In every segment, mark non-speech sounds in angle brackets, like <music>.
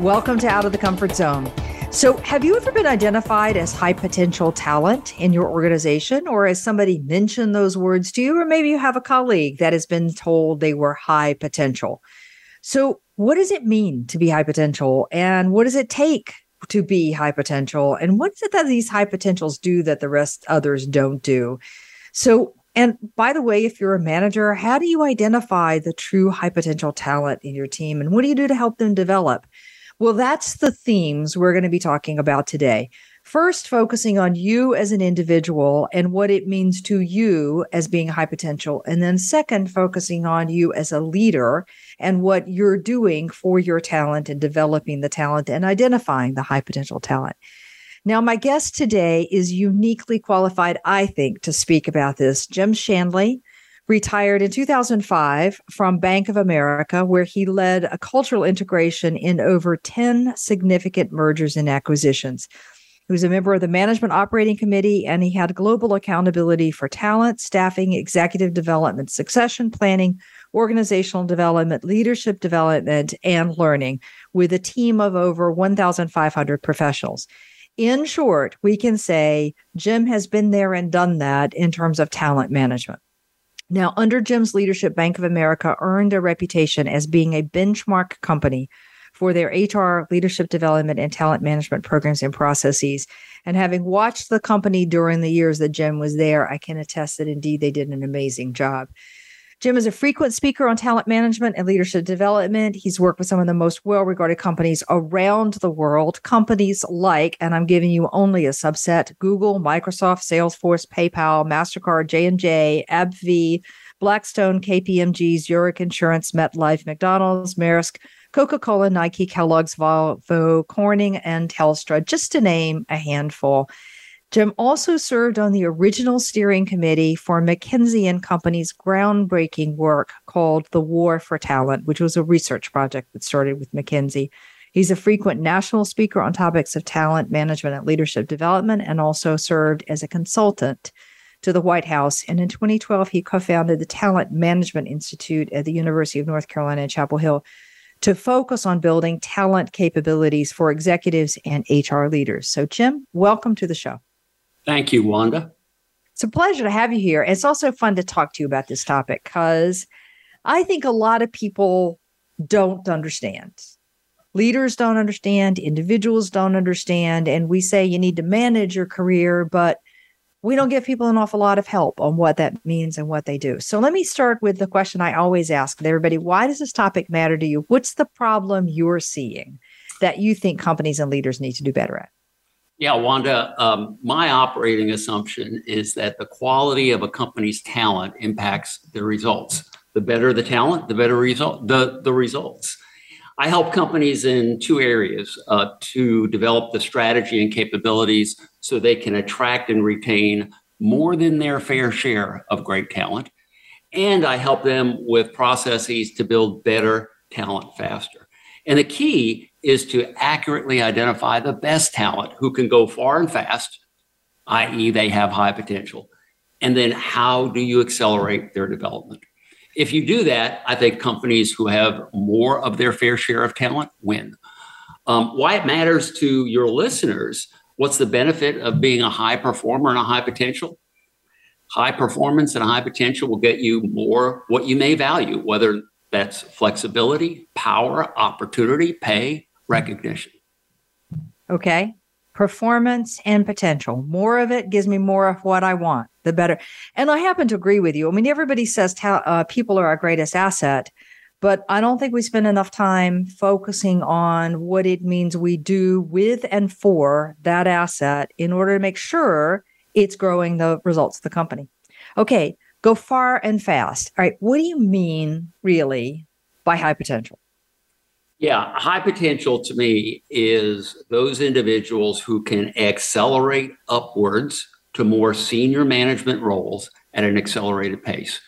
Welcome to Out of the Comfort Zone. So, have you ever been identified as high potential talent in your organization, or has somebody mentioned those words to you, or maybe you have a colleague that has been told they were high potential? So, what does it mean to be high potential, and what does it take to be high potential, and what is it that these high potentials do that the rest others don't do? So, and by the way, if you're a manager, how do you identify the true high potential talent in your team, and what do you do to help them develop? Well, that's the themes we're going to be talking about today. First, focusing on you as an individual and what it means to you as being high potential. And then, second, focusing on you as a leader and what you're doing for your talent and developing the talent and identifying the high potential talent. Now, my guest today is uniquely qualified, I think, to speak about this. Jim Shanley retired in 2005 from Bank of America, where he led a cultural integration in over 10 significant mergers and acquisitions. He was a member of the Management Operating Committee and he had global accountability for talent, staffing, executive development, succession planning, organizational development, leadership development, and learning with a team of over 1,500 professionals. In short, we can say Jim has been there and done that in terms of talent management. Now, under Jim's leadership, Bank of America earned a reputation as being a benchmark company for their HR, leadership development, and talent management programs and processes. And having watched the company during the years that Jim was there, I can attest that indeed they did an amazing job. Jim is a frequent speaker on talent management and leadership development. He's worked with some of the most well regarded companies around the world. Companies like, and I'm giving you only a subset Google, Microsoft, Salesforce, PayPal, MasterCard, J&J, AbbVie, Blackstone, KPMG, Zurich Insurance, MetLife, McDonald's, Maersk, Coca Cola, Nike, Kellogg's, Volvo, Corning, and Telstra, just to name a handful. Jim also served on the original steering committee for McKinsey and Company's groundbreaking work called The War for Talent, which was a research project that started with McKinsey. He's a frequent national speaker on topics of talent management and leadership development, and also served as a consultant to the White House. And in 2012, he co founded the Talent Management Institute at the University of North Carolina at Chapel Hill to focus on building talent capabilities for executives and HR leaders. So, Jim, welcome to the show. Thank you, Wanda. It's a pleasure to have you here. It's also fun to talk to you about this topic because I think a lot of people don't understand. Leaders don't understand, individuals don't understand. And we say you need to manage your career, but we don't give people an awful lot of help on what that means and what they do. So let me start with the question I always ask everybody Why does this topic matter to you? What's the problem you're seeing that you think companies and leaders need to do better at? Yeah, Wanda, um, my operating assumption is that the quality of a company's talent impacts the results. The better the talent, the better result, the, the results. I help companies in two areas uh, to develop the strategy and capabilities so they can attract and retain more than their fair share of great talent. And I help them with processes to build better talent faster. And the key is to accurately identify the best talent who can go far and fast, i.e., they have high potential. And then how do you accelerate their development? If you do that, I think companies who have more of their fair share of talent win. Um, why it matters to your listeners, what's the benefit of being a high performer and a high potential? High performance and high potential will get you more what you may value, whether that's flexibility, power, opportunity, pay, recognition. Okay. Performance and potential. More of it gives me more of what I want, the better. And I happen to agree with you. I mean, everybody says ta- uh, people are our greatest asset, but I don't think we spend enough time focusing on what it means we do with and for that asset in order to make sure it's growing the results of the company. Okay, go far and fast. All right, what do you mean really by high potential? Yeah, high potential to me is those individuals who can accelerate upwards to more senior management roles at an accelerated pace.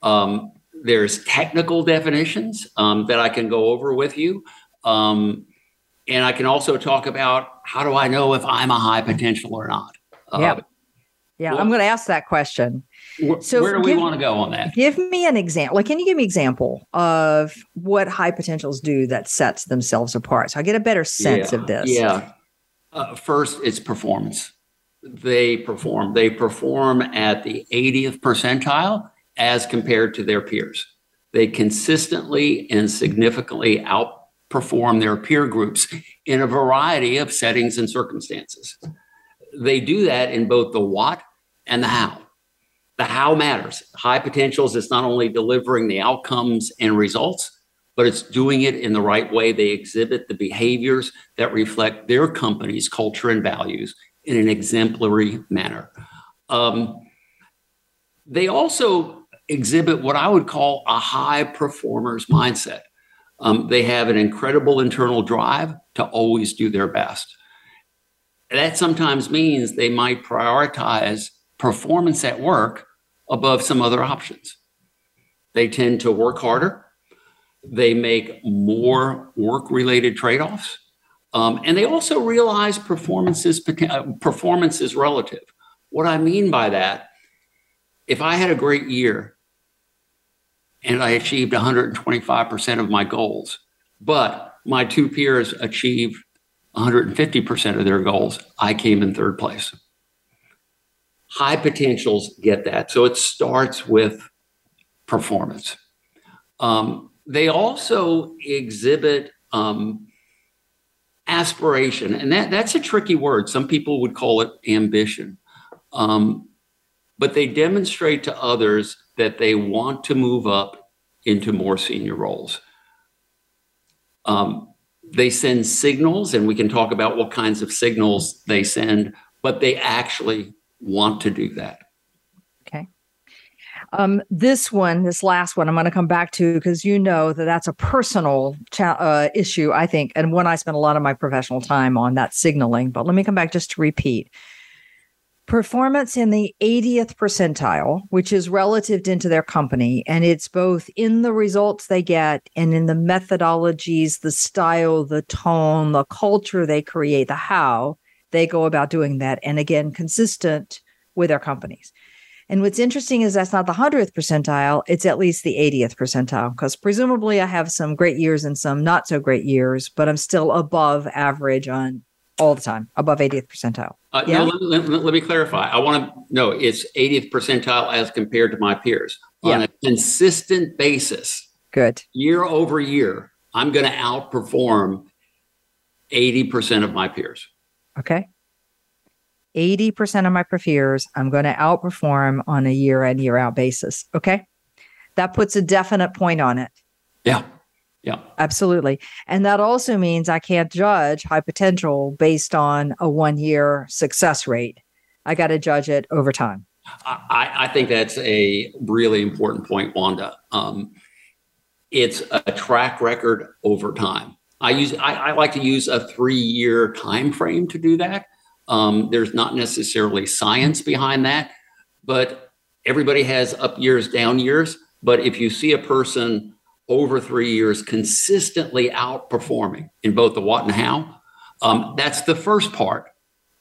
Um, there's technical definitions um, that I can go over with you. Um, and I can also talk about how do I know if I'm a high potential or not? Uh, yeah. Yeah, well, I'm going to ask that question. So where do we want to go on that? Give me an example. Like, can you give me an example of what high potentials do that sets themselves apart? So I get a better sense yeah, of this. Yeah. Uh, first, it's performance. They perform. They perform at the 80th percentile as compared to their peers. They consistently and significantly outperform their peer groups in a variety of settings and circumstances. They do that in both the what and the how. The how matters. High potentials is not only delivering the outcomes and results, but it's doing it in the right way. They exhibit the behaviors that reflect their company's culture and values in an exemplary manner. Um, they also exhibit what I would call a high performers mindset. Um, they have an incredible internal drive to always do their best. That sometimes means they might prioritize performance at work above some other options. They tend to work harder. They make more work related trade offs. Um, and they also realize performance is, uh, performance is relative. What I mean by that, if I had a great year and I achieved 125% of my goals. But my two peers achieved 150% of their goals. I came in third place. High potentials get that. So it starts with performance. Um, they also exhibit um, aspiration, and that, that's a tricky word. Some people would call it ambition. Um, but they demonstrate to others that they want to move up into more senior roles. Um, they send signals, and we can talk about what kinds of signals they send, but they actually want to do that. Okay. Um, this one, this last one, I'm going to come back to because you know that that's a personal cha- uh, issue, I think, and one I spend a lot of my professional time on that signaling. But let me come back just to repeat performance in the 80th percentile, which is relative into their company. And it's both in the results they get and in the methodologies, the style, the tone, the culture they create, the how they go about doing that. And again, consistent with their companies. And what's interesting is that's not the 100th percentile, it's at least the 80th percentile, because presumably I have some great years and some not so great years, but I'm still above average on all the time, above 80th percentile. Uh, yeah? No, let, let, let, me clarify. I want to know it's 80th percentile as compared to my peers on yeah. a consistent basis. Good. Year over year, I'm going to outperform 80% of my peers. Okay. 80% of my peers, I'm going to outperform on a year in, year out basis. Okay. That puts a definite point on it. Yeah. Yeah. Absolutely. And that also means I can't judge high potential based on a one year success rate. I got to judge it over time. I, I, think that's a really important point, Wanda. Um, it's a track record over time. I use I, I like to use a three year time frame to do that. Um, there's not necessarily science behind that, but everybody has up years, down years. But if you see a person over three years consistently outperforming in both the what and how. Um, that's the first part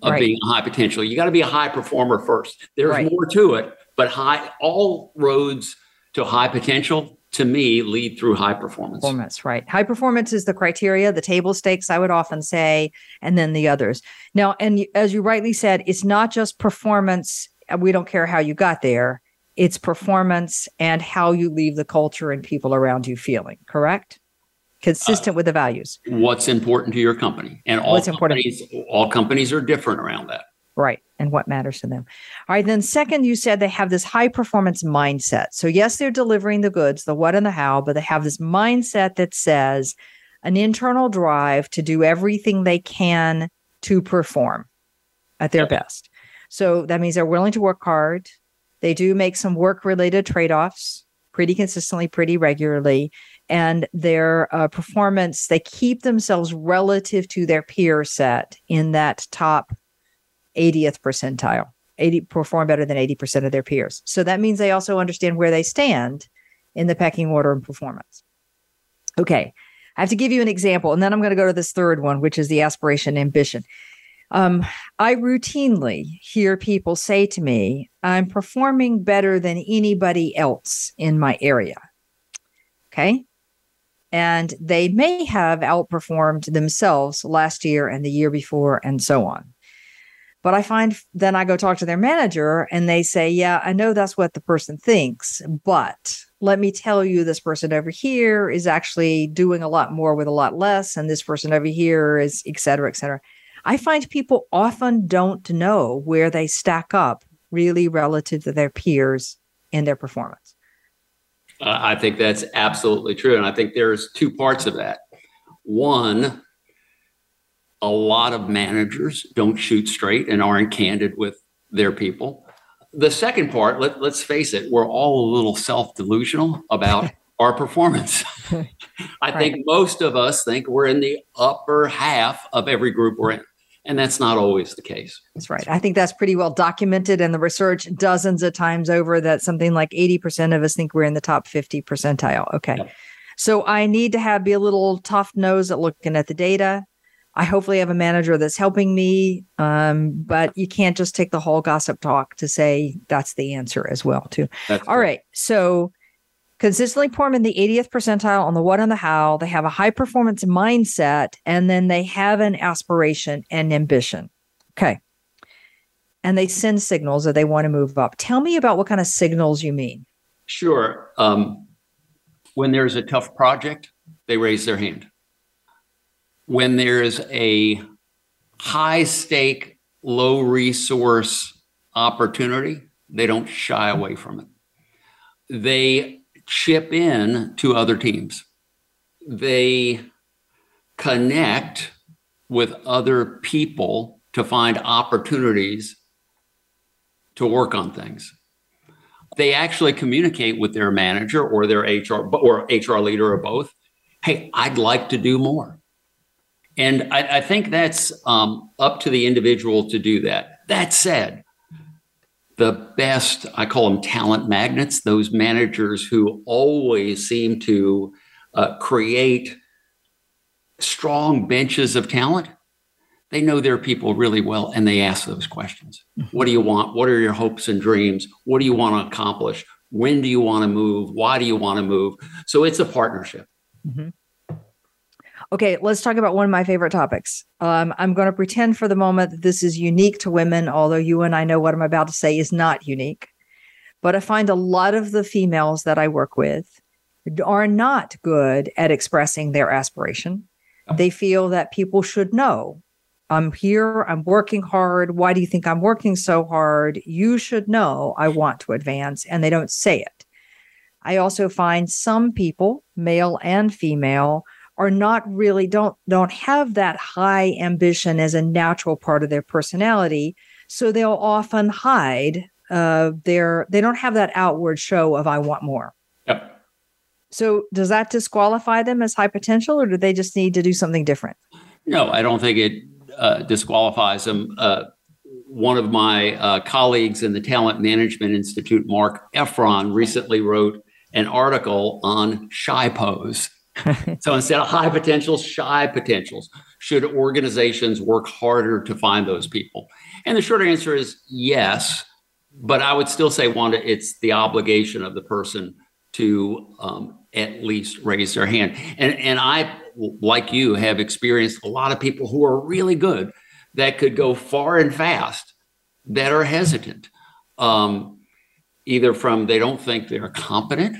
of right. being a high potential. You got to be a high performer first. There's right. more to it, but high all roads to high potential to me lead through high performance. Performance, right. High performance is the criteria, the table stakes, I would often say, and then the others. Now, and as you rightly said, it's not just performance. We don't care how you got there it's performance and how you leave the culture and people around you feeling, correct? Consistent uh, with the values. What's important to your company. And all what's companies, important? all companies are different around that. Right. And what matters to them. All right. Then, second, you said they have this high performance mindset. So, yes, they're delivering the goods, the what and the how, but they have this mindset that says an internal drive to do everything they can to perform at their best. So, that means they're willing to work hard, they do make some work related trade offs, pretty consistently, pretty regularly, and their uh, performance, they keep themselves relative to their peer set in that top 80th percentile. 80 perform better than 80% of their peers. So that means they also understand where they stand in the pecking order and performance. Okay. I have to give you an example, and then I'm going to go to this third one, which is the aspiration ambition. Um, I routinely hear people say to me, I'm performing better than anybody else in my area. Okay. And they may have outperformed themselves last year and the year before, and so on. But I find then I go talk to their manager and they say, Yeah, I know that's what the person thinks, but let me tell you, this person over here is actually doing a lot more with a lot less. And this person over here is et cetera, et cetera. I find people often don't know where they stack up really relative to their peers in their performance. I think that's absolutely true. And I think there's two parts of that. One, a lot of managers don't shoot straight and aren't candid with their people. The second part, let, let's face it, we're all a little self delusional about <laughs> our performance. I right. think most of us think we're in the upper half of every group we're in. And that's not always the case. That's right. I think that's pretty well documented in the research dozens of times over that something like 80% of us think we're in the top 50 percentile. Okay. Yep. So I need to have be a little tough nose at looking at the data. I hopefully have a manager that's helping me. Um, but you can't just take the whole gossip talk to say that's the answer as well, too. That's All right. So consistently perform in the 80th percentile on the what and the how. They have a high performance mindset, and then they have an aspiration and ambition. Okay. And they send signals that they want to move up. Tell me about what kind of signals you mean. Sure. Um, when there's a tough project, they raise their hand when there's a high stake, low resource opportunity, they don't shy away from it. They chip in to other teams. They connect with other people to find opportunities to work on things. They actually communicate with their manager or their HR or HR leader or both. Hey, I'd like to do more. And I, I think that's um, up to the individual to do that. That said, the best, I call them talent magnets, those managers who always seem to uh, create strong benches of talent, they know their people really well and they ask those questions. Mm-hmm. What do you want? What are your hopes and dreams? What do you want to accomplish? When do you want to move? Why do you want to move? So it's a partnership. Mm-hmm. Okay, let's talk about one of my favorite topics. Um, I'm going to pretend for the moment that this is unique to women, although you and I know what I'm about to say is not unique. But I find a lot of the females that I work with are not good at expressing their aspiration. They feel that people should know I'm here, I'm working hard. Why do you think I'm working so hard? You should know I want to advance, and they don't say it. I also find some people, male and female, are not really don't don't have that high ambition as a natural part of their personality. So they'll often hide uh their they don't have that outward show of i want more. Yep. So does that disqualify them as high potential or do they just need to do something different? No i don't think it uh, disqualifies them. Uh, one of my uh, colleagues in the talent management institute Marc Effron recently wrote an article on shy pose <laughs> so instead of high potentials, shy potentials. Should organizations work harder to find those people? And the short answer is yes. But I would still say, Wanda, it's the obligation of the person to um, at least raise their hand. And, and I, like you, have experienced a lot of people who are really good that could go far and fast that are hesitant, um, either from they don't think they're competent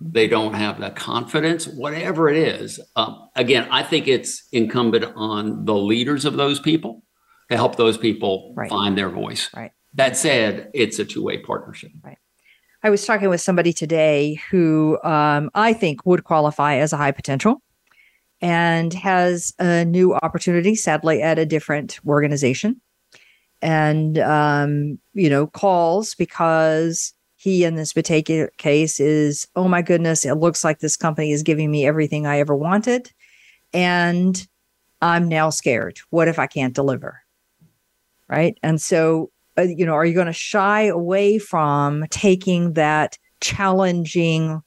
they don't have the confidence, whatever it is. Um, again, I think it's incumbent on the leaders of those people to help those people right. find their voice. Right. That said, it's a two way partnership. Right. I was talking with somebody today who um, I think would qualify as a high potential and has a new opportunity, sadly, at a different organization. And, um, you know, calls because he in this particular case is, oh my goodness, it looks like this company is giving me everything I ever wanted. And I'm now scared. What if I can't deliver? Right. And so, uh, you know, are you going to shy away from taking that challenging,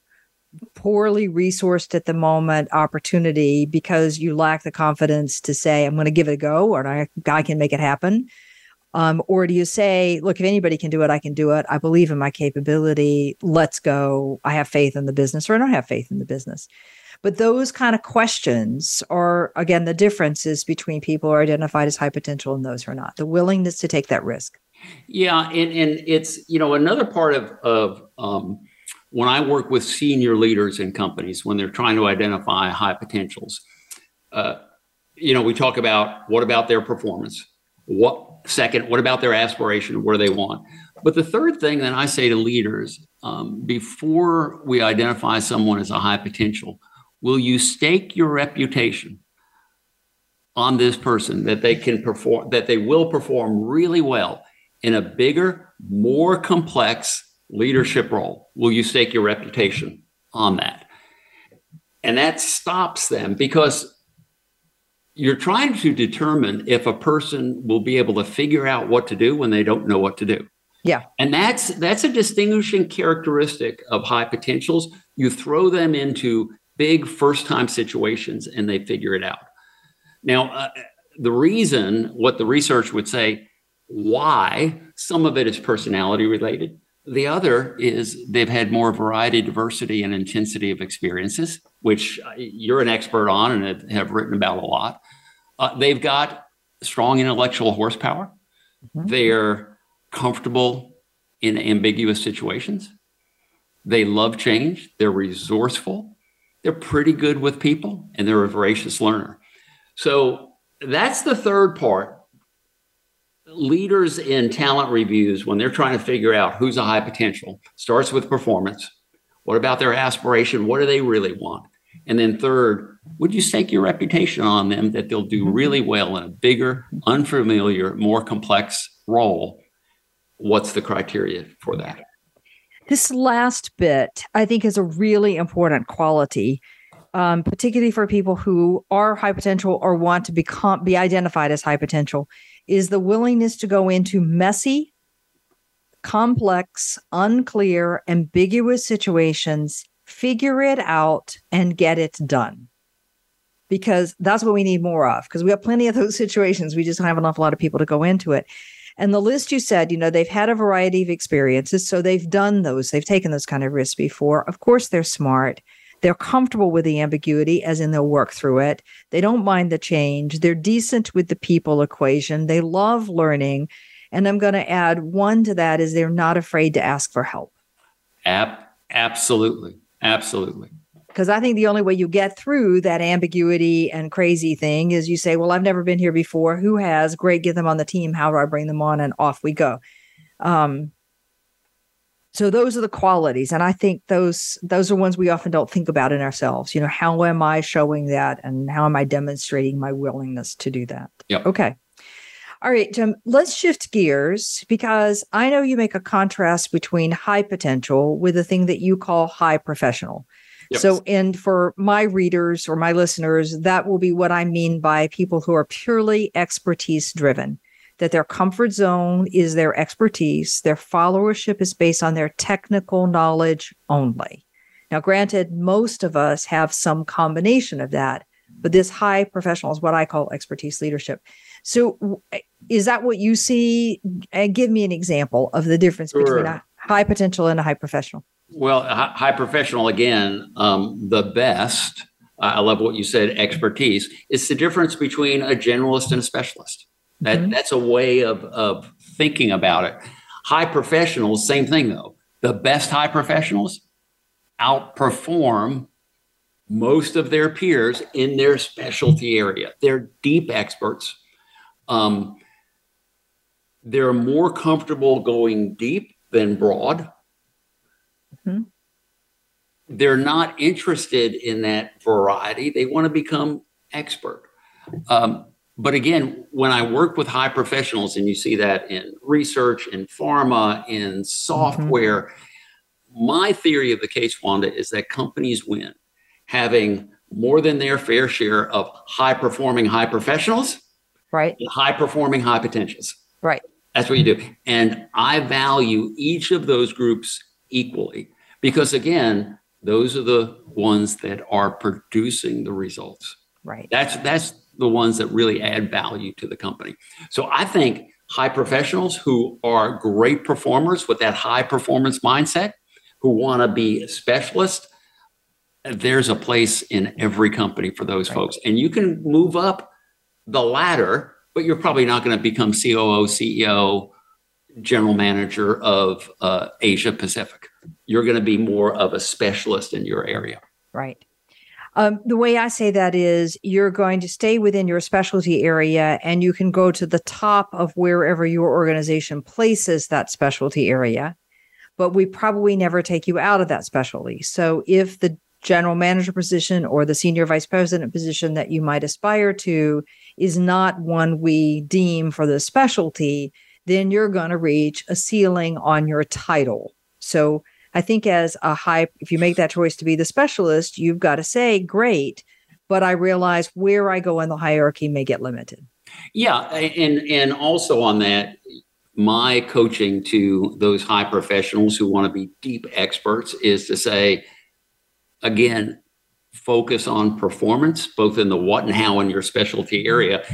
poorly resourced at the moment opportunity because you lack the confidence to say, I'm going to give it a go or I, I can make it happen? Um, or do you say, look, if anybody can do it, I can do it. I believe in my capability. Let's go. I have faith in the business, or I don't have faith in the business. But those kind of questions are, again, the differences between people who are identified as high potential and those who are not, the willingness to take that risk. Yeah. And, and it's, you know, another part of, of um, when I work with senior leaders in companies, when they're trying to identify high potentials, uh, you know, we talk about what about their performance? What Second, what about their aspiration, where they want? But the third thing that I say to leaders um, before we identify someone as a high potential, will you stake your reputation on this person that they can perform, that they will perform really well in a bigger, more complex leadership role? Will you stake your reputation on that? And that stops them because you're trying to determine if a person will be able to figure out what to do when they don't know what to do. Yeah. And that's that's a distinguishing characteristic of high potentials. You throw them into big first time situations and they figure it out. Now, uh, the reason what the research would say why some of it is personality related. The other is they've had more variety, diversity, and intensity of experiences which you're an expert on and have written about a lot. Uh, they've got strong intellectual horsepower. Mm-hmm. They're comfortable in ambiguous situations. They love change. They're resourceful. They're pretty good with people and they're a voracious learner. So that's the third part. Leaders in talent reviews, when they're trying to figure out who's a high potential, starts with performance. What about their aspiration? What do they really want? And then third, would you stake your reputation on them that they'll do really well in a bigger, unfamiliar, more complex role? What's the criteria for that? This last bit, I think, is a really important quality, um, particularly for people who are high potential or want to become be identified as high potential, is the willingness to go into messy, complex, unclear, ambiguous situations figure it out and get it done. Because that's what we need more of because we have plenty of those <laughs> situations. We just don't have enough a lot of people to go into it. And the list you said you know they've had a variety of experiences so they've done those. They've taken those kind of risks before. Of course they're smart they're comfortable with the ambiguity as in they'll work through it they don't mind the change they're decent with the people equation they love learning and i'm going to add one to that is they're not afraid to ask for help Ab- absolutely Absolutely. Because I think the only way you get through that ambiguity and crazy thing is you say, Well, I've never been here before. Who has? Great, get them on the team. How do I bring them on? And off we go. Um, so those are the qualities. And I think those those are ones we often don't think about in ourselves. You know, how am I showing that and how am I demonstrating my willingness to do that? Yeah. Okay. All right, Jim, let's shift gears because I know you make a contrast between high potential with the thing that you call high professional. Yes. So, and for my readers or my listeners, that will be what I mean by people who are purely expertise driven, that their comfort zone is their expertise, their followership is based on their technical knowledge only. Now, granted, most of us have some combination of that, but this high professional is what I call expertise leadership. So, is that what you see? And give me an example of the difference sure. between a high potential and a high professional. Well, high professional again, um, the best. I love what you said. Expertise. It's the difference between a generalist and a specialist. That mm-hmm. that's a way of of thinking about it. High professionals, same thing though. The best high professionals outperform most of their peers in their specialty area. They're deep experts. Um, they're more comfortable going deep than broad. Mm-hmm. They're not interested in that variety. They want to become expert. Um, but again, when I work with high professionals, and you see that in research, in pharma, in software, mm-hmm. my theory of the case, Wanda, is that companies win having more than their fair share of high performing high professionals, right? High performing high potentials. Right. That's what you do. And I value each of those groups equally because, again, those are the ones that are producing the results. Right. That's that's the ones that really add value to the company. So I think high professionals who are great performers with that high performance mindset, who want to be specialists, there's a place in every company for those right. folks. And you can move up the ladder, but you're probably not going to become COO, CEO, general manager of uh, Asia Pacific. You're going to be more of a specialist in your area. Right. Um, the way I say that is you're going to stay within your specialty area and you can go to the top of wherever your organization places that specialty area, but we probably never take you out of that specialty. So if the general manager position or the senior vice president position that you might aspire to is not one we deem for the specialty, then you're going to reach a ceiling on your title. So I think as a high, if you make that choice to be the specialist, you've got to say, great, but I realize where I go in the hierarchy may get limited. Yeah. And, and also on that, my coaching to those high professionals who want to be deep experts is to say, again, focus on performance, both in the what and how in your specialty area.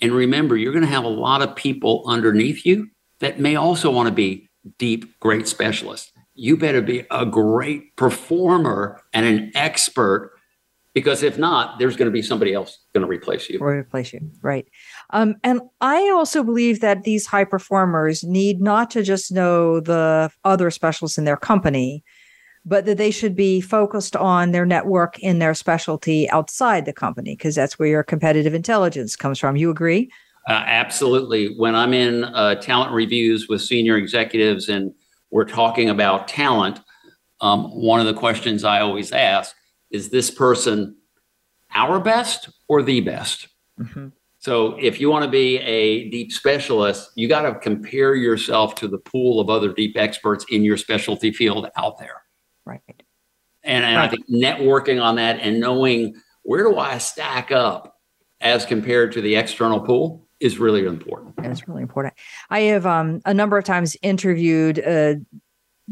And remember, you're going to have a lot of people underneath you that may also want to be deep, great specialists you better be a great performer and an expert because if not there's going to be somebody else going to replace you. Or replace you right. Um, and i also believe that these high performers need not to just know the other specialists in their company but that they should be focused on their network in their specialty outside the company because that's where your competitive intelligence comes from. You agree? Uh, absolutely. When i'm in uh, talent reviews with senior executives and we're talking about talent, um, one of the questions I always ask is this person our best or the best? Mm-hmm. So if you want to be a deep specialist, you got to compare yourself to the pool of other deep experts in your specialty field out there. Right. And, and right. I think networking on that and knowing where do I stack up as compared to the external pool is really important. And It's really important. I have um, a number of times interviewed, uh,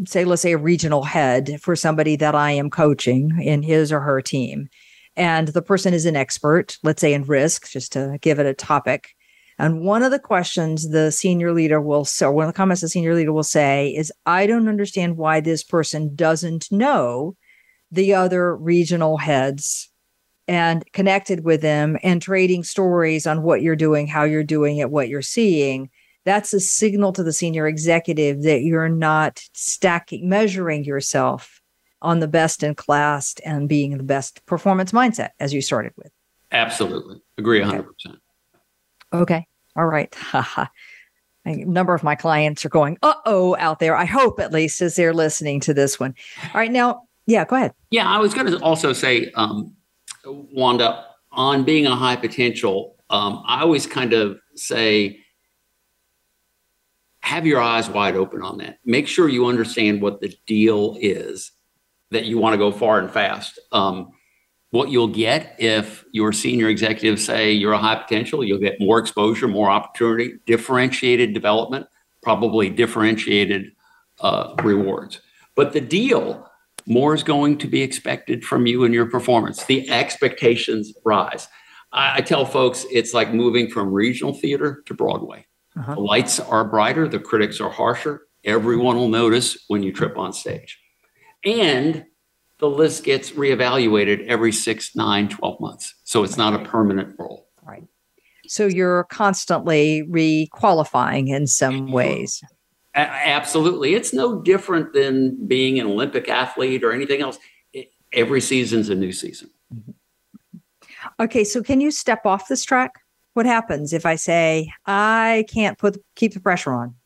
say, let's say a regional head for somebody that I am coaching in his or her team. And the person is an expert, let's say in risk, just to give it a topic. And one of the questions the senior leader will say, or one of the comments the senior leader will say is, I don't understand why this person doesn't know the other regional heads and connected with them and trading stories on what you're doing, how you're doing it, what you're seeing, that's a signal to the senior executive that you're not stacking, measuring yourself on the best in class and being the best performance mindset as you started with. Absolutely. Agree 100%. Okay. okay. All right. <laughs> a number of my clients are going, uh oh, out there. I hope at least as they're listening to this one. All right. Now, yeah, go ahead. Yeah, I was going to also say, um, Wanda, on being a high potential, um, I always kind of say, have your eyes wide open on that. Make sure you understand what the deal is that you want to go far and fast. Um, what you'll get if your senior executives say you're a high potential, you'll get more exposure, more opportunity, differentiated development, probably differentiated uh, rewards. But the deal more is going to be expected from you and your performance. The expectations rise. I, I tell folks it's like moving from regional theater to Broadway. Uh-huh. The lights are brighter, the critics are harsher. Everyone will notice when you trip on stage. And the list gets reevaluated every six, nine, 12 months. So it's not a permanent role. Right. So you're constantly re-qualifying in some ways. Absolutely. It's no different than being an Olympic athlete or anything else. It, every season's a new season. Mm-hmm. Okay, so can you step off this track? What happens if I say I can't put keep the pressure on?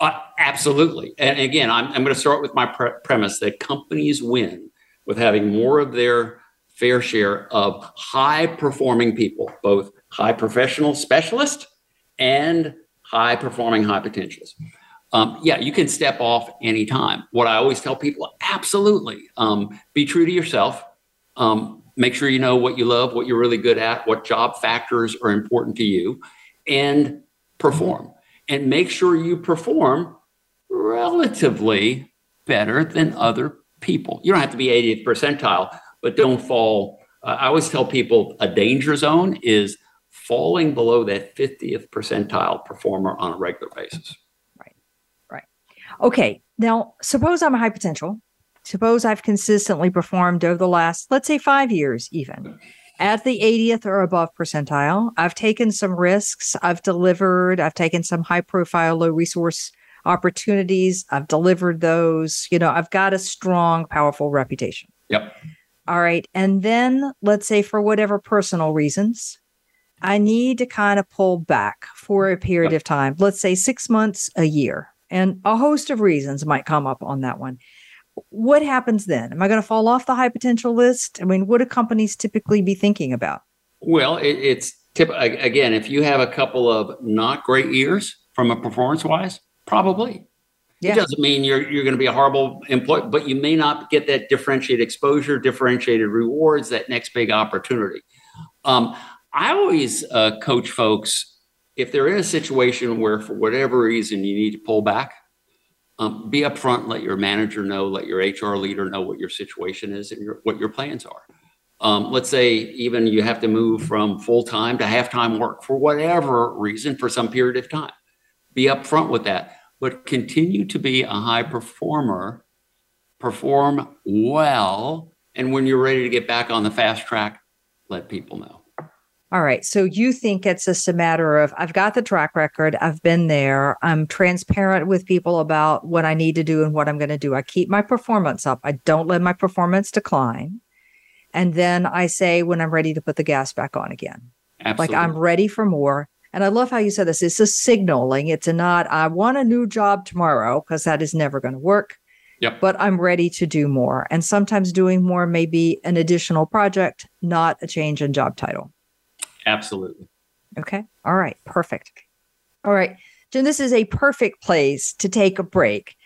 Uh, absolutely. And again, I'm, I'm going to start with my pre- premise that companies win with having more of their fair share of high performing people, both high professional specialists and high performing high potentials. Um, yeah, you can step off anytime. What I always tell people, absolutely, um, be true to yourself. Um, make sure you know what you love, what you're really good at, what job factors are important to you, and perform. And make sure you perform relatively better than other people. You don't have to be 80th percentile, but don't fall. Uh, I always tell people a danger zone is falling below that 50th percentile performer on a regular basis. Okay. Now, suppose I'm a high potential. Suppose I've consistently performed over the last, let's say, five years, even at the 80th or above percentile. I've taken some risks. I've delivered. I've taken some high profile, low resource opportunities. I've delivered those. You know, I've got a strong, powerful reputation. Yep. All right. And then let's say for whatever personal reasons, I need to kind of pull back for a period of time, let's say six months, a year, and a host of reasons might come up on that one. What happens then? Am I going to fall off the high potential list? I mean, what do companies typically be thinking about? Well, it, it's tip, again, if you have a couple of not great years from a performance wise, probably. Yeah. It doesn't mean you're you're going to be a horrible employee, but you may not get that differentiated exposure, differentiated rewards, that next big opportunity. Um, I always uh, coach folks if they're in a situation where, for whatever reason, you need to pull back. Um, be upfront, let your manager know, let your HR leader know what your situation is and your, what your plans are. Um, let's say even you have to move from full time to half time work for whatever reason for some period of time. Be upfront with that, but continue to be a high performer, perform well. And when you're ready to get back on the fast track, let people know. All right. So you think it's just a matter of I've got the track record, I've been there, I'm transparent with people about what I need to do and what I'm going to do. I keep my performance up, I don't let my performance decline. And then I say when I'm ready to put the gas back on again. Absolutely. Like I'm ready for more. And I love how you said this. It's a signaling. It's a not, I want a new job tomorrow, because that is never going to work. Yep. But I'm ready to do more. And sometimes doing more may be an additional project, not a change in job title. Absolutely. Okay. All right. Perfect. All right. Jim, this is a perfect place to take a break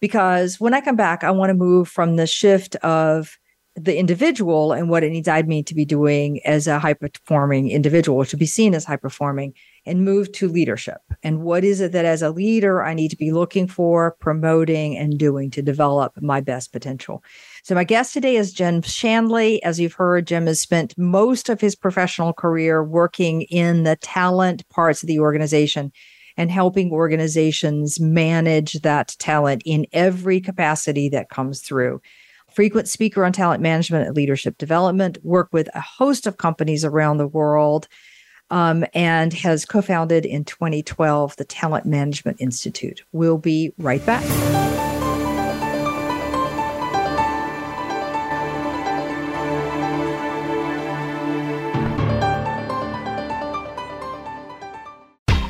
because when I come back, I want to move from the shift of the individual and what it needs I me to be doing as a high performing individual, to be seen as high performing, and move to leadership. And what is it that as a leader I need to be looking for, promoting, and doing to develop my best potential? So, my guest today is Jim Shanley. As you've heard, Jim has spent most of his professional career working in the talent parts of the organization and helping organizations manage that talent in every capacity that comes through frequent speaker on talent management and leadership development, work with a host of companies around the world, um, and has co founded in 2012 the Talent Management Institute. We'll be right back.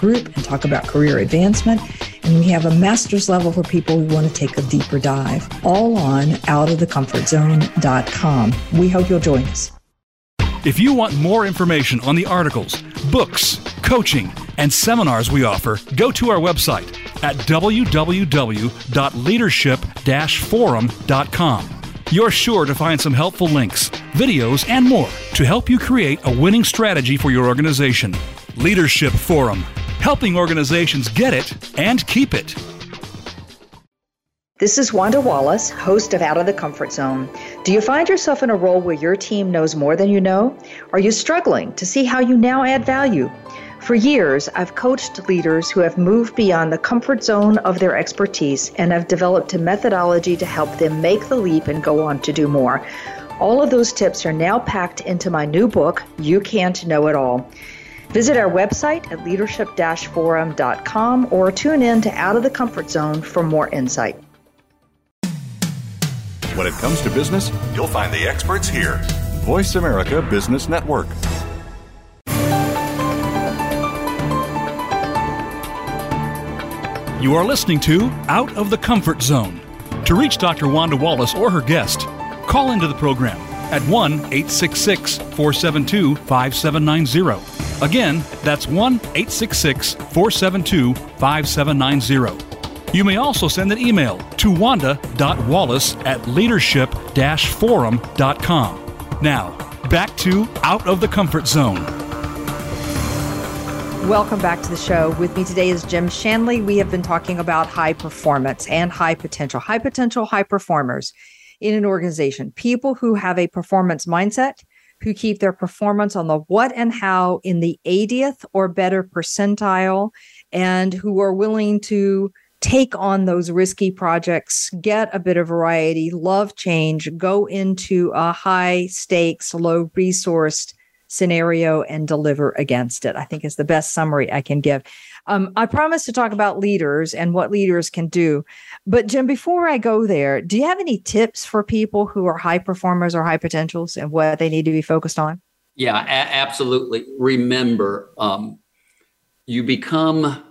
group and talk about career advancement. And we have a master's level for people who want to take a deeper dive, all on outofthecomfortzone.com. We hope you'll join us. If you want more information on the articles, books, coaching, and seminars we offer, go to our website at www.leadership-forum.com. You're sure to find some helpful links, videos, and more to help you create a winning strategy for your organization. Leadership Forum helping organizations get it and keep it. This is Wanda Wallace, host of Out of the Comfort Zone. Do you find yourself in a role where your team knows more than you know? Are you struggling to see how you now add value? For years, I've coached leaders who have moved beyond the comfort zone of their expertise and have developed a methodology to help them make the leap and go on to do more. All of those tips are now packed into my new book, You Can't Know It All. Visit our website at leadership forum.com or tune in to Out of the Comfort Zone for more insight. When it comes to business, you'll find the experts here. VoiceAmerica Business Network. You are listening to Out of the Comfort Zone. To reach Dr. Wanda Wallace or her guest, call into the program at 1 866 472 5790. Again, that's 1 866 472 5790. You may also send an email to wanda.wallace at leadership forum.com. Now, back to Out of the Comfort Zone. Welcome back to the show. With me today is Jim Shanley. We have been talking about high performance and high potential, high potential, high performers in an organization, people who have a performance mindset, who keep their performance on the what and how in the 80th or better percentile, and who are willing to take on those risky projects, get a bit of variety, love change, go into a high stakes, low resourced scenario and deliver against it. I think is the best summary I can give. Um, I promise to talk about leaders and what leaders can do. But Jim, before I go there, do you have any tips for people who are high performers or high potentials and what they need to be focused on? Yeah, a- absolutely. Remember, um, you become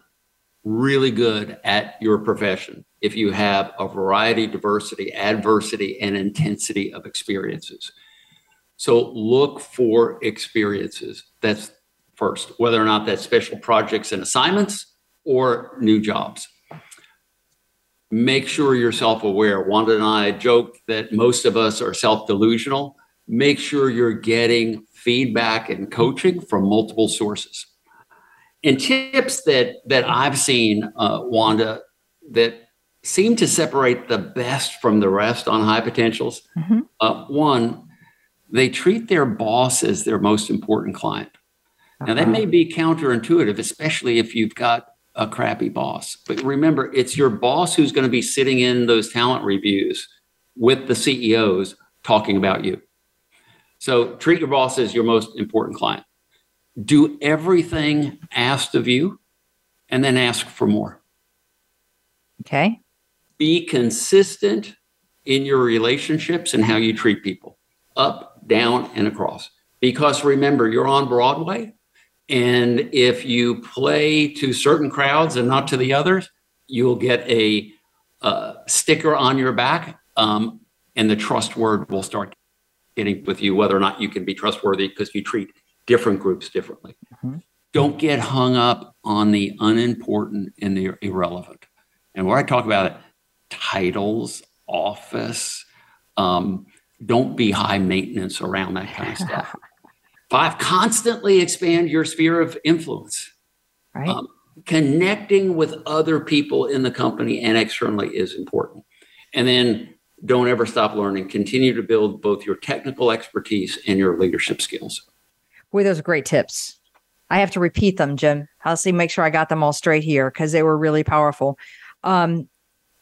really good at your profession if you have a variety, diversity, adversity, and intensity of experiences. So look for experiences. That's first, whether or not that's special projects and assignments or new jobs. Make sure you're self aware. Wanda and I joke that most of us are self delusional. Make sure you're getting feedback and coaching from multiple sources and tips that that I've seen, uh, Wanda, that seem to separate the best from the rest on high potentials. Mm-hmm. Uh, one, they treat their boss as their most important client. Now that uh-huh. may be counterintuitive, especially if you've got a crappy boss. But remember, it's your boss who's going to be sitting in those talent reviews with the CEOs talking about you. So treat your boss as your most important client do everything asked of you and then ask for more. Okay. Be consistent in your relationships and how you treat people, up, down, and across. Because remember, you're on Broadway. And if you play to certain crowds and not to the others, you'll get a, a sticker on your back. Um, and the trust word will start getting with you, whether or not you can be trustworthy because you treat different groups differently. Mm-hmm. Don't get hung up on the unimportant and the irrelevant. And where I talk about it, titles, office, um, don't be high maintenance around that kind of stuff. <laughs> Five, constantly expand your sphere of influence. Right. Um, connecting with other people in the company and externally is important. And then don't ever stop learning. Continue to build both your technical expertise and your leadership skills. Boy, those are great tips. I have to repeat them, Jim. I'll see, make sure I got them all straight here because they were really powerful. Um,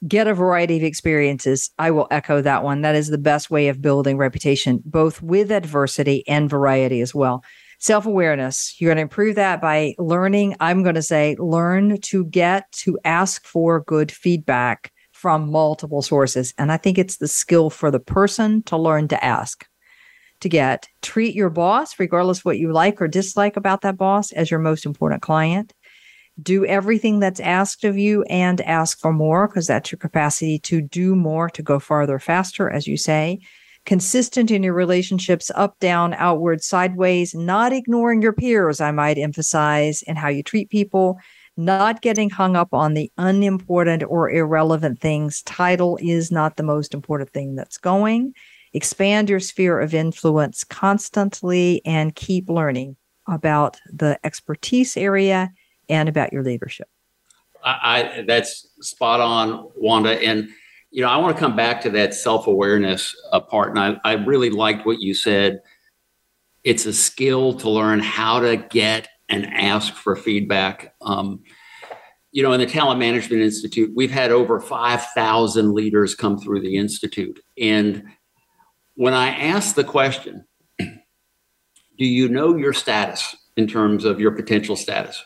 get a variety of experiences. I will echo that one. That is the best way of building reputation, both with adversity and variety as well. Self awareness, you're going to improve that by learning. I'm going to say, learn to get to ask for good feedback from multiple sources. And I think it's the skill for the person to learn to ask to get. Treat your boss, regardless what you like or dislike about that boss, as your most important client. Do everything that's asked of you and ask for more because that's your capacity to do more, to go farther, faster, as you say. Consistent in your relationships, up, down, outward, sideways, not ignoring your peers, I might emphasize, and how you treat people not getting hung up on the unimportant or irrelevant things. Title is not the most important thing that's going expand your sphere of influence constantly and keep learning about the expertise area and about your leadership. I, I that's spot on, Wanda. And you know, I want to come back to that self awareness uh, part, and I, I really liked what you said. It's a skill to learn how to get and ask for feedback. Um, you know, in the Talent Management Institute, we've had over 5,000 leaders come through the Institute. And when I ask the question, <clears throat> do you know your status in terms of your potential status?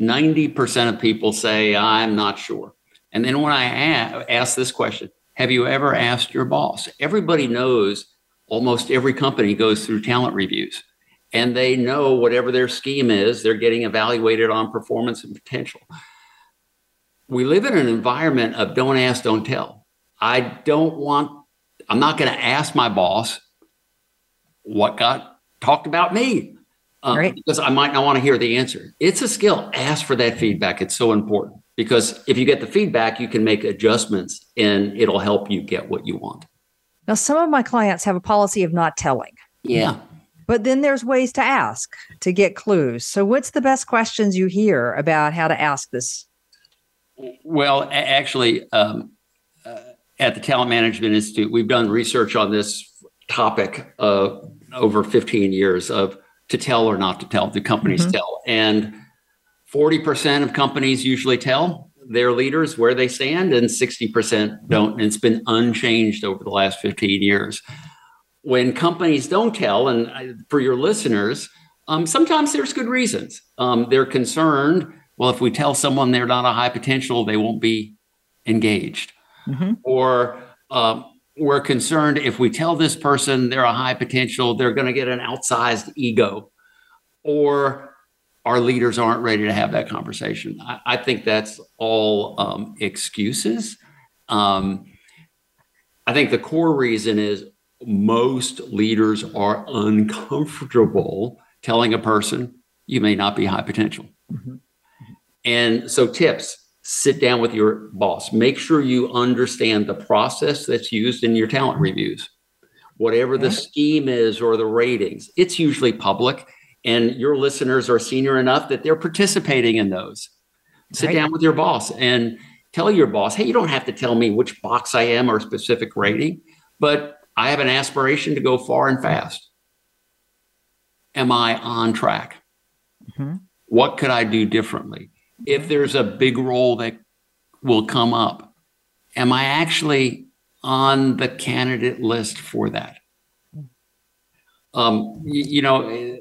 90% of people say, I'm not sure. And then when I ask this question, have you ever asked your boss? Everybody knows almost every company goes through talent reviews and they know whatever their scheme is, they're getting evaluated on performance and potential. We live in an environment of don't ask, don't tell. I don't want, I'm not going to ask my boss what got talked about me um, right. because I might not want to hear the answer. It's a skill. Ask for that feedback. It's so important because if you get the feedback, you can make adjustments and it'll help you get what you want. Now, some of my clients have a policy of not telling. Yeah. But then there's ways to ask to get clues. So, what's the best questions you hear about how to ask this? Well, actually, um, uh, at the Talent Management Institute, we've done research on this topic uh, over 15 years of to tell or not to tell. Do companies mm-hmm. tell? And 40% of companies usually tell their leaders where they stand, and 60% don't. And it's been unchanged over the last 15 years. When companies don't tell, and for your listeners, um, sometimes there's good reasons. Um, they're concerned, well, if we tell someone they're not a high potential, they won't be engaged. Mm-hmm. Or um, we're concerned if we tell this person they're a high potential, they're going to get an outsized ego. Or our leaders aren't ready to have that conversation. I, I think that's all um, excuses. Um, I think the core reason is most leaders are uncomfortable telling a person you may not be high potential. Mm-hmm. And so, tips sit down with your boss, make sure you understand the process that's used in your talent reviews. Whatever the scheme is or the ratings, it's usually public and your listeners are senior enough that they're participating in those. Sit right. down with your boss and tell your boss, hey, you don't have to tell me which box I am or specific rating, but I have an aspiration to go far and fast. Am I on track? Mm-hmm. What could I do differently? If there's a big role that will come up, am I actually on the candidate list for that? Hmm. Um, you, you know,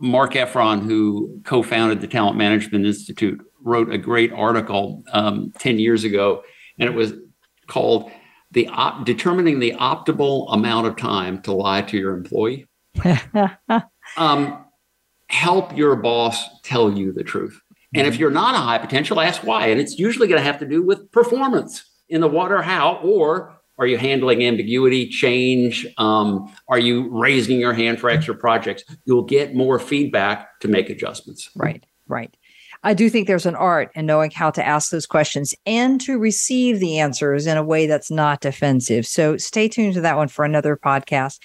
Marc Effron, who co founded the Talent Management Institute, wrote a great article um, 10 years ago, and it was called the op- Determining the Optimal Amount of Time to Lie to Your Employee. <laughs> um, help your boss tell you the truth. And if mm-hmm. you're not a high potential, ask why. And it's usually going to have to do with performance in the water, how, or are you handling ambiguity, change? Um, are you raising your hand for extra projects? You'll get more feedback to make adjustments. Right, right. I do think there's an art in knowing how to ask those questions and to receive the answers in a way that's not defensive. So stay tuned to that one for another podcast.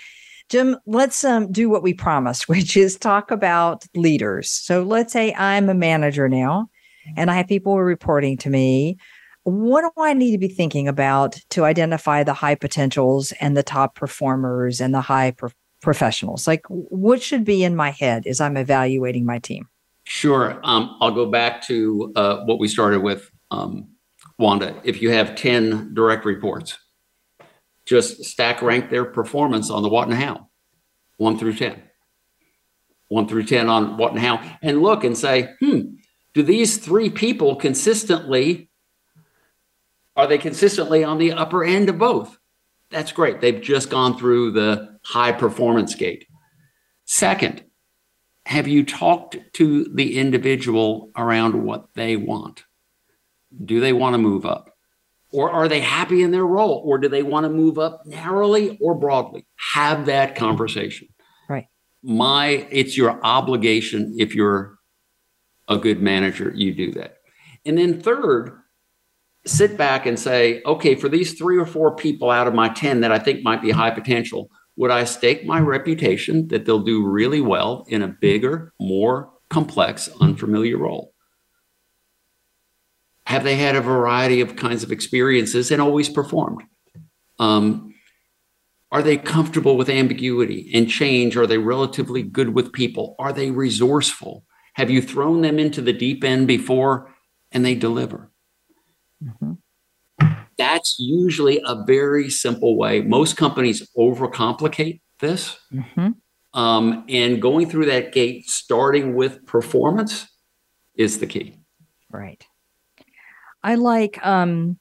Jim, let's um, do what we promised, <laughs> which is talk about leaders. So let's say I'm a manager now and I have people reporting to me what do I need to be thinking about to identify the high potentials and the top performers and the high pro- professionals? Like, what should be in my head as I'm evaluating my team? Sure. Um, I'll go back to uh, what we started with, um, Wanda. If you have 10 direct reports, just stack rank their performance on the what and how, one through 10. One through 10 on what and how, and look and say, hmm, do these three people consistently are they consistently on the upper end of both? That's great. They've just gone through the high performance gate. Second, have you talked to the individual around what they want? Do they want to move up? Or are they happy in their role? Or do they want to move up narrowly or broadly? Have that conversation. Right. My, it's your obligation if you're a good manager, you do that. And then third, sit back and say, okay, for these three or four people out of my 10 that I think might be high potential, would I stake my reputation that they'll do really well in a bigger, more complex, unfamiliar role? Have they had a variety of kinds of experiences and always performed? Um, are they comfortable with ambiguity and change? Are they relatively good with people? Are they resourceful? Have you thrown them into the deep end before and they deliver? Mm-hmm. That's usually a very simple way. Most companies overcomplicate this. Mm-hmm. Um, and going through that gate, starting with performance, is the key. Right. I like um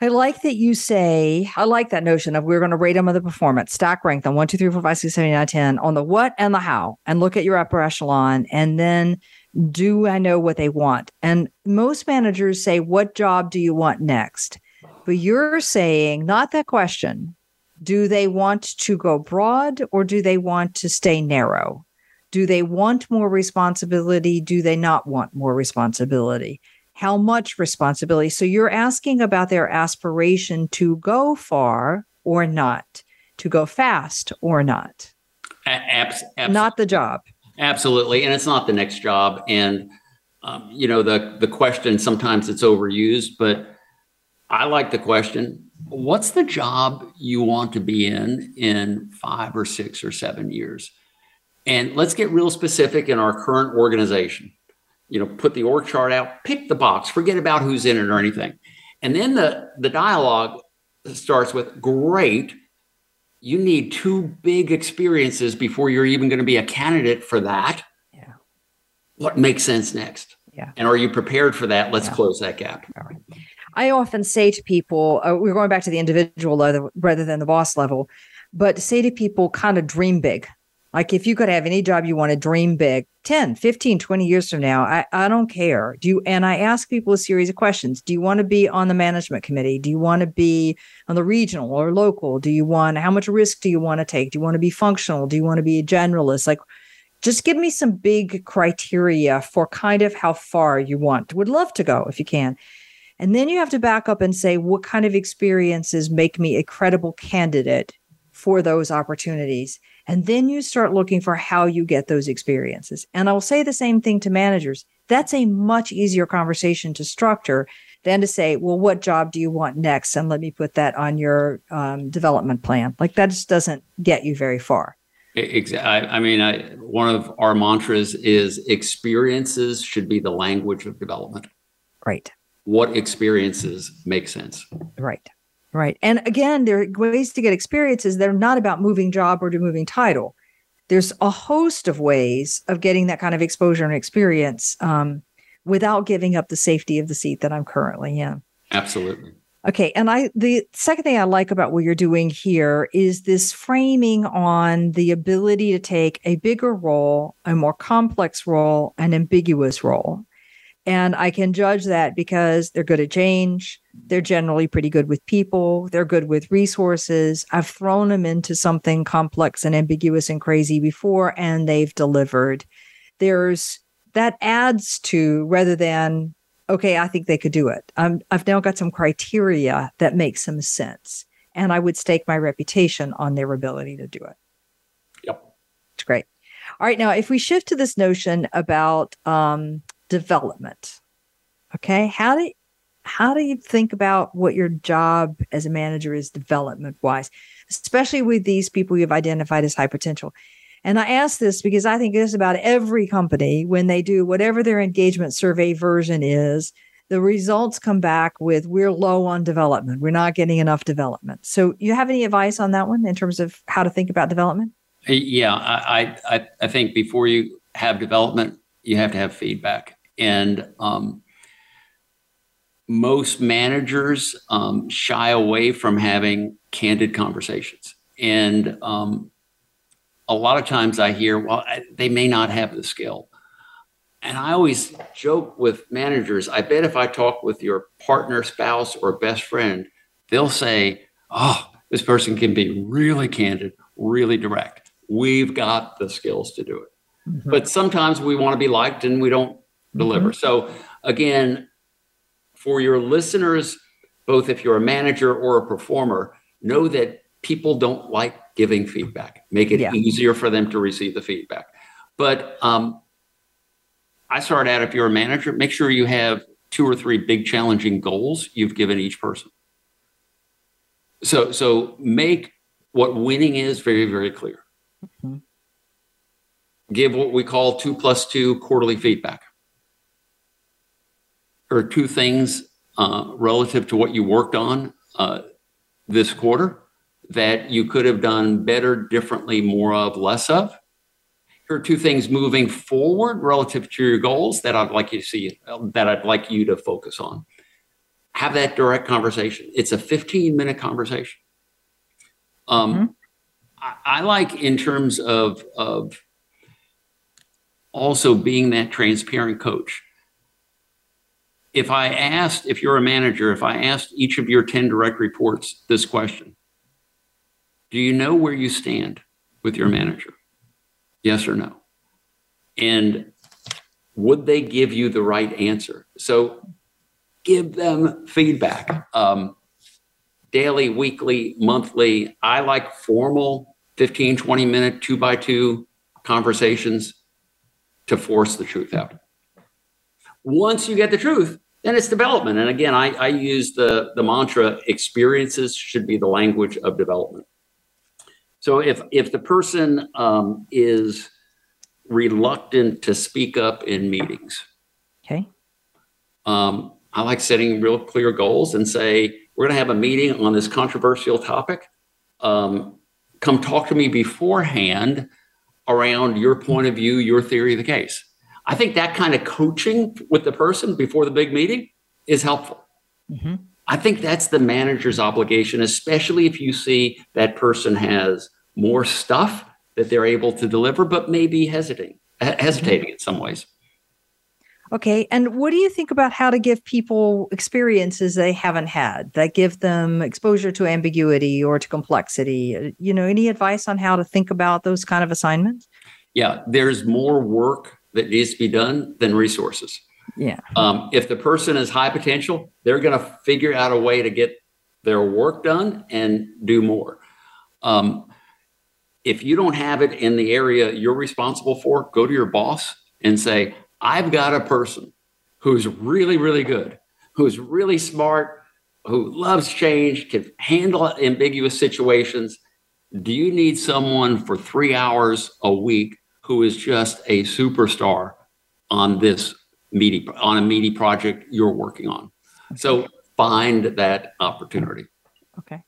I like that you say, I like that notion of we're going to rate them on the performance, stack rank them one, two, three, four, five, six, seven, eight, nine, 10 on the what and the how, and look at your upper echelon. And then do I know what they want? And most managers say, What job do you want next? But you're saying, not that question. Do they want to go broad or do they want to stay narrow? Do they want more responsibility? Do they not want more responsibility? How much responsibility? So you're asking about their aspiration to go far or not, to go fast or not. Abs- not the job. Absolutely, and it's not the next job. And um, you know, the the question sometimes it's overused, but I like the question. What's the job you want to be in in five or six or seven years? And let's get real specific in our current organization. You know, put the org chart out, pick the box, forget about who's in it or anything. And then the, the dialogue starts with great. You need two big experiences before you're even going to be a candidate for that. Yeah. What makes sense next? Yeah. And are you prepared for that? Let's yeah. close that gap. All right. I often say to people, uh, we're going back to the individual level rather than the boss level, but say to people, kind of dream big. Like if you could have any job you want to dream big 10, 15, 20 years from now, I, I don't care. Do you and I ask people a series of questions. Do you want to be on the management committee? Do you want to be on the regional or local? Do you want how much risk do you want to take? Do you want to be functional? Do you want to be a generalist? Like just give me some big criteria for kind of how far you want. Would love to go if you can. And then you have to back up and say, what kind of experiences make me a credible candidate for those opportunities? And then you start looking for how you get those experiences. And I'll say the same thing to managers. That's a much easier conversation to structure than to say, well, what job do you want next? And let me put that on your um, development plan. Like that just doesn't get you very far. Exactly. I, mean, I, one of our mantras is experiences should be the language of development. Right. What experiences make sense? Right. Right. And again, there are ways to get experiences that are not about moving job or to moving title. There's a host of ways of getting that kind of exposure and experience um, without giving up the safety of the seat that I'm currently in. Absolutely. Okay. And I, the second thing I like about what you're doing here is this framing on the ability to take a bigger role, a more complex role, an ambiguous role. And I can judge that because they're good at change. They're generally pretty good with people. They're good with resources. I've thrown them into something complex and ambiguous and crazy before, and they've delivered. There's that adds to rather than, okay, I think they could do it. I'm, I've now got some criteria that make some sense. And I would stake my reputation on their ability to do it. Yep. It's great. All right. Now, if we shift to this notion about um, development. Okay. How do how do you think about what your job as a manager is development wise, especially with these people you've identified as high potential? And I ask this because I think this about every company when they do whatever their engagement survey version is, the results come back with we're low on development. We're not getting enough development. So you have any advice on that one in terms of how to think about development? Yeah, I I, I think before you have development, you have to have feedback. And um, most managers um, shy away from having candid conversations. And um, a lot of times I hear, well, I, they may not have the skill. And I always joke with managers I bet if I talk with your partner, spouse, or best friend, they'll say, oh, this person can be really candid, really direct. We've got the skills to do it. Mm-hmm. But sometimes we want to be liked and we don't deliver. Mm-hmm. So again, for your listeners, both if you're a manager or a performer, know that people don't like giving feedback. Make it yeah. easier for them to receive the feedback. But um, I start out if you're a manager, make sure you have two or three big challenging goals you've given each person. So so make what winning is very very clear. Mm-hmm. Give what we call two plus two quarterly feedback or two things uh, relative to what you worked on uh, this quarter that you could have done better, differently, more of, less of? Here are two things moving forward relative to your goals that I'd like you to see, that I'd like you to focus on. Have that direct conversation. It's a 15 minute conversation. Um, mm-hmm. I, I like in terms of, of also being that transparent coach. If I asked, if you're a manager, if I asked each of your 10 direct reports this question, do you know where you stand with your manager? Yes or no? And would they give you the right answer? So give them feedback. Um, daily, weekly, monthly. I like formal 15, 20 minute, two by two conversations to force the truth out. Once you get the truth, then it's development. And again, I, I use the, the mantra experiences should be the language of development. So if if the person um, is reluctant to speak up in meetings, okay, um, I like setting real clear goals and say we're going to have a meeting on this controversial topic. Um, come talk to me beforehand around your point of view, your theory of the case. I think that kind of coaching with the person before the big meeting is helpful. Mm-hmm. I think that's the manager's obligation, especially if you see that person has more stuff that they're able to deliver, but maybe hesitating, hesitating in some ways. Okay. And what do you think about how to give people experiences they haven't had that give them exposure to ambiguity or to complexity? You know, any advice on how to think about those kind of assignments? Yeah, there's more work that needs to be done than resources. Yeah. Um, if the person is high potential, they're going to figure out a way to get their work done and do more. Um, if you don't have it in the area you're responsible for, go to your boss and say, I've got a person who's really, really good, who's really smart, who loves change, can handle ambiguous situations. Do you need someone for three hours a week who is just a superstar on this meaty on a meaty project you're working on? So find that opportunity. Okay.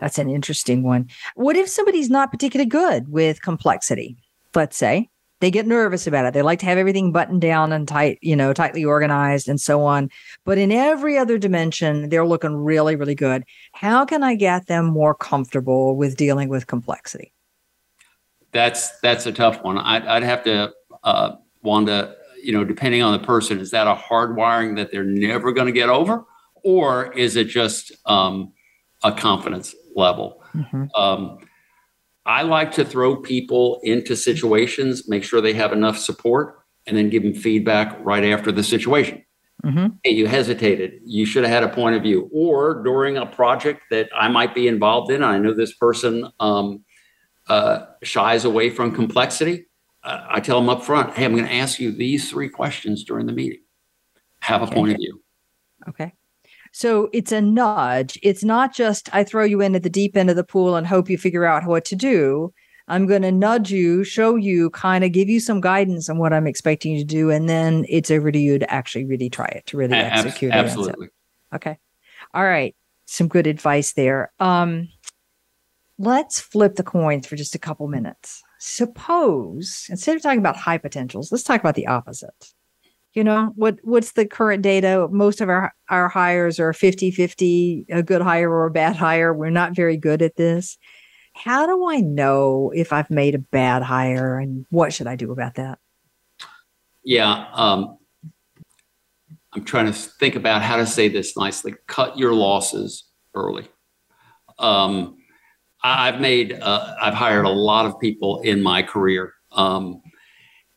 That's an interesting one. What if somebody's not particularly good with complexity? Let's say they get nervous about it. They like to have everything buttoned down and tight, you know, tightly organized and so on. But in every other dimension, they're looking really, really good. How can I get them more comfortable with dealing with complexity? That's that's a tough one. I'd, I'd have to, uh, Wanda, you know, depending on the person, is that a hard wiring that they're never going to get over, or is it just um, a confidence level? Mm-hmm. Um, I like to throw people into situations, make sure they have enough support, and then give them feedback right after the situation. Mm-hmm. Hey, you hesitated. You should have had a point of view. Or during a project that I might be involved in, I know this person um, uh, shies away from complexity. Uh, I tell them up front, hey, I'm going to ask you these three questions during the meeting. Have a okay. point of view. Okay. So it's a nudge. It's not just I throw you into the deep end of the pool and hope you figure out what to do. I'm going to nudge you, show you, kind of give you some guidance on what I'm expecting you to do. And then it's over to you to actually really try it, to really execute it. Absolutely. Okay. All right. Some good advice there. Um, let's flip the coins for just a couple minutes. Suppose instead of talking about high potentials, let's talk about the opposite. You know what what's the current data? Most of our our hires are 50 50 a good hire or a bad hire. We're not very good at this. How do i know if i've made a bad hire and what should i do about that? Yeah um, i'm trying to think about how to say this nicely. Cut your losses early. Um, i've made uh, i've hired a lot of people in my career um,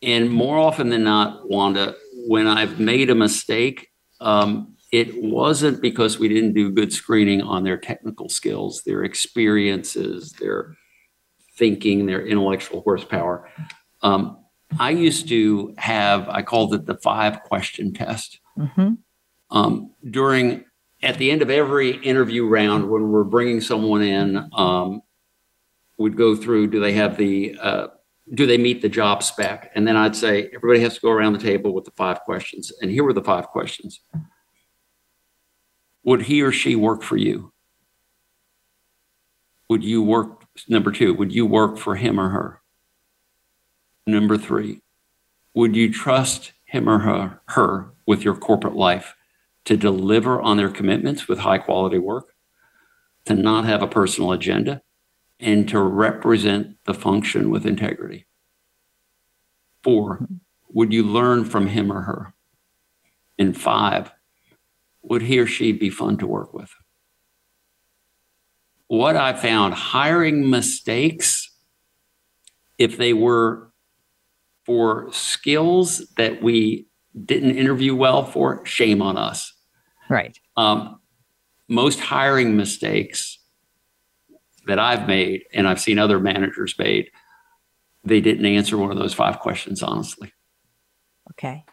and more often than not wanda when I've made a mistake, um, it wasn't because we didn't do good screening on their technical skills, their experiences, their thinking, their intellectual horsepower. Um, I used to have, I called it the five question test. Mm-hmm. Um, during, at the end of every interview round, when we're bringing someone in, um, we'd go through do they have the uh, do they meet the job spec? And then I'd say everybody has to go around the table with the five questions. And here were the five questions Would he or she work for you? would you work? Number two, would you work for him or her? Number three, would you trust him or her, her with your corporate life to deliver on their commitments with high quality work, to not have a personal agenda, and to represent the function with integrity? Four, would you learn from him or her? And five, would he or she be fun to work with? What I found hiring mistakes, if they were for skills that we didn't interview well for, shame on us. Right. Um, most hiring mistakes that I've made and I've seen other managers made, they didn't answer one of those five questions honestly. Okay.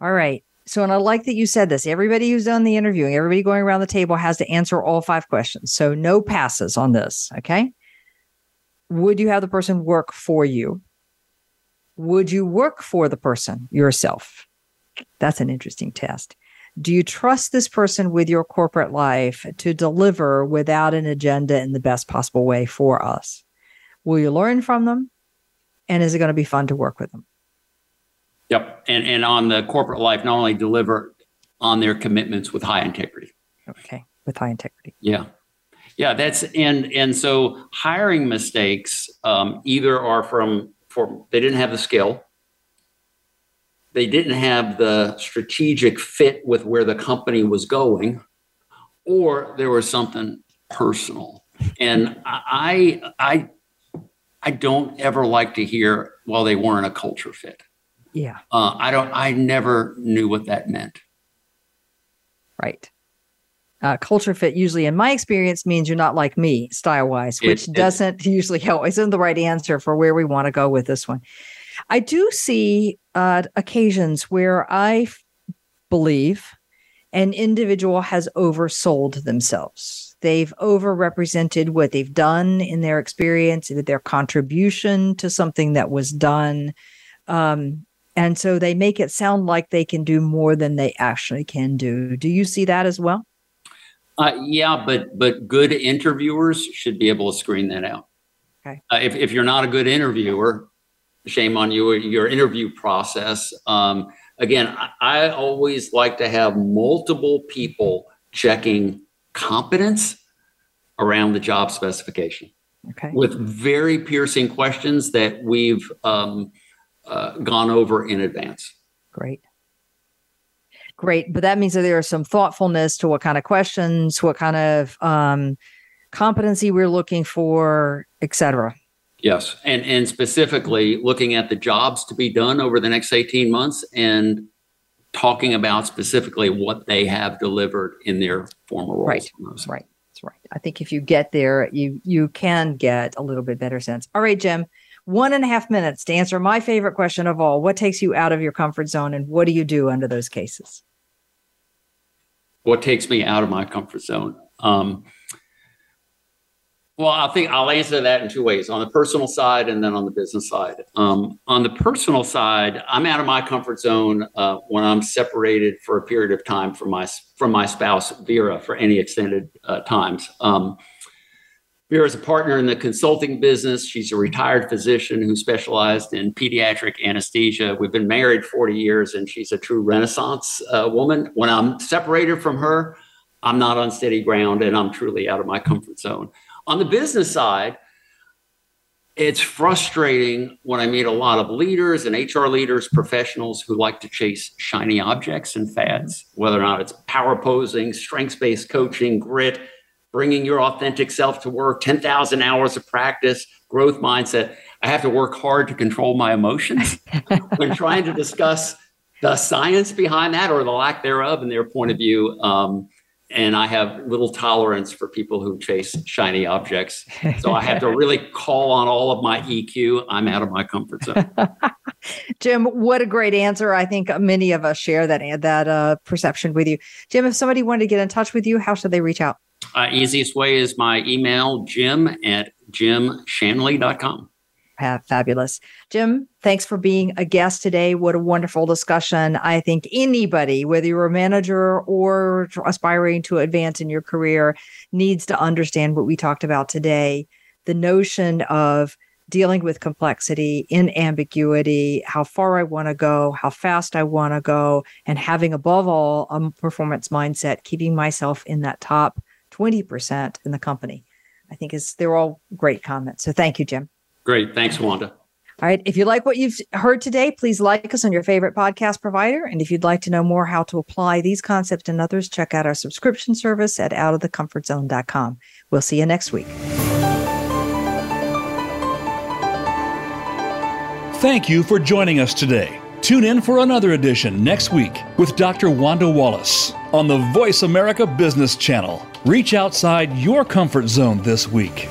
All right. So, and I like that you said this. Everybody who's done the interviewing, everybody going around the table has to answer all five questions. So, no passes on this. Okay. Would you have the person work for you? Would you work for the person yourself? That's an interesting test. Do you trust this person with your corporate life to deliver without an agenda in the best possible way for us? Will you learn from them? And is it going to be fun to work with them? Yep. And and on the corporate life, not only deliver on their commitments with high integrity. Okay. With high integrity. Yeah. Yeah, that's and and so hiring mistakes um, either are from for they didn't have the skill, they didn't have the strategic fit with where the company was going, or there was something personal. And I I I don't ever like to hear well they weren't a culture fit. Yeah. Uh, I don't. I never knew what that meant. Right. Uh, culture fit usually, in my experience, means you're not like me style wise, which it, doesn't <laughs> usually help. Isn't the right answer for where we want to go with this one. I do see uh, occasions where I f- believe an individual has oversold themselves. They've overrepresented what they've done in their experience, their contribution to something that was done. Um, and so they make it sound like they can do more than they actually can do. Do you see that as well? Uh, yeah, but but good interviewers should be able to screen that out. Okay. Uh, if if you're not a good interviewer, shame on you. Your interview process. Um, again, I, I always like to have multiple people checking competence around the job specification. Okay. With very piercing questions that we've um, uh, gone over in advance. Great. Great. But that means that there is some thoughtfulness to what kind of questions, what kind of um, competency we're looking for, et cetera. Yes. And, and specifically looking at the jobs to be done over the next 18 months and talking about specifically what they have delivered in their former roles. Right. Right. That's right. I think if you get there, you you can get a little bit better sense. All right, Jim one and a half minutes to answer my favorite question of all what takes you out of your comfort zone and what do you do under those cases what takes me out of my comfort zone um, well i think i'll answer that in two ways on the personal side and then on the business side um, on the personal side i'm out of my comfort zone uh, when i'm separated for a period of time from my from my spouse vera for any extended uh, times um, Vera is a partner in the consulting business. She's a retired physician who specialized in pediatric anesthesia. We've been married 40 years, and she's a true Renaissance uh, woman. When I'm separated from her, I'm not on steady ground and I'm truly out of my comfort zone. On the business side, it's frustrating when I meet a lot of leaders and HR leaders, professionals who like to chase shiny objects and fads, whether or not it's power posing, strengths based coaching, grit bringing your authentic self to work, 10,000 hours of practice, growth mindset. I have to work hard to control my emotions <laughs> when trying to discuss the science behind that or the lack thereof in their point of view. Um, and I have little tolerance for people who chase shiny objects. So I have to <laughs> really call on all of my EQ. I'm out of my comfort zone. <laughs> Jim, what a great answer. I think many of us share that that uh, perception with you. Jim, if somebody wanted to get in touch with you, how should they reach out? Uh, easiest way is my email, jim at jimshanley.com. fabulous. Jim, thanks for being a guest today. What a wonderful discussion. I think anybody, whether you're a manager or aspiring to advance in your career, needs to understand what we talked about today. The notion of dealing with complexity in ambiguity, how far I want to go, how fast I want to go, and having above all a performance mindset, keeping myself in that top 20% in the company. I think is they're all great comments. So thank you, Jim. Great. Thanks, Wanda. All right. If you like what you've heard today, please like us on your favorite podcast provider. And if you'd like to know more how to apply these concepts and others, check out our subscription service at outofthecomfortzone.com. We'll see you next week. Thank you for joining us today. Tune in for another edition next week with Dr. Wanda Wallace on the VoiceAmerica Business Channel. Reach outside your comfort zone this week.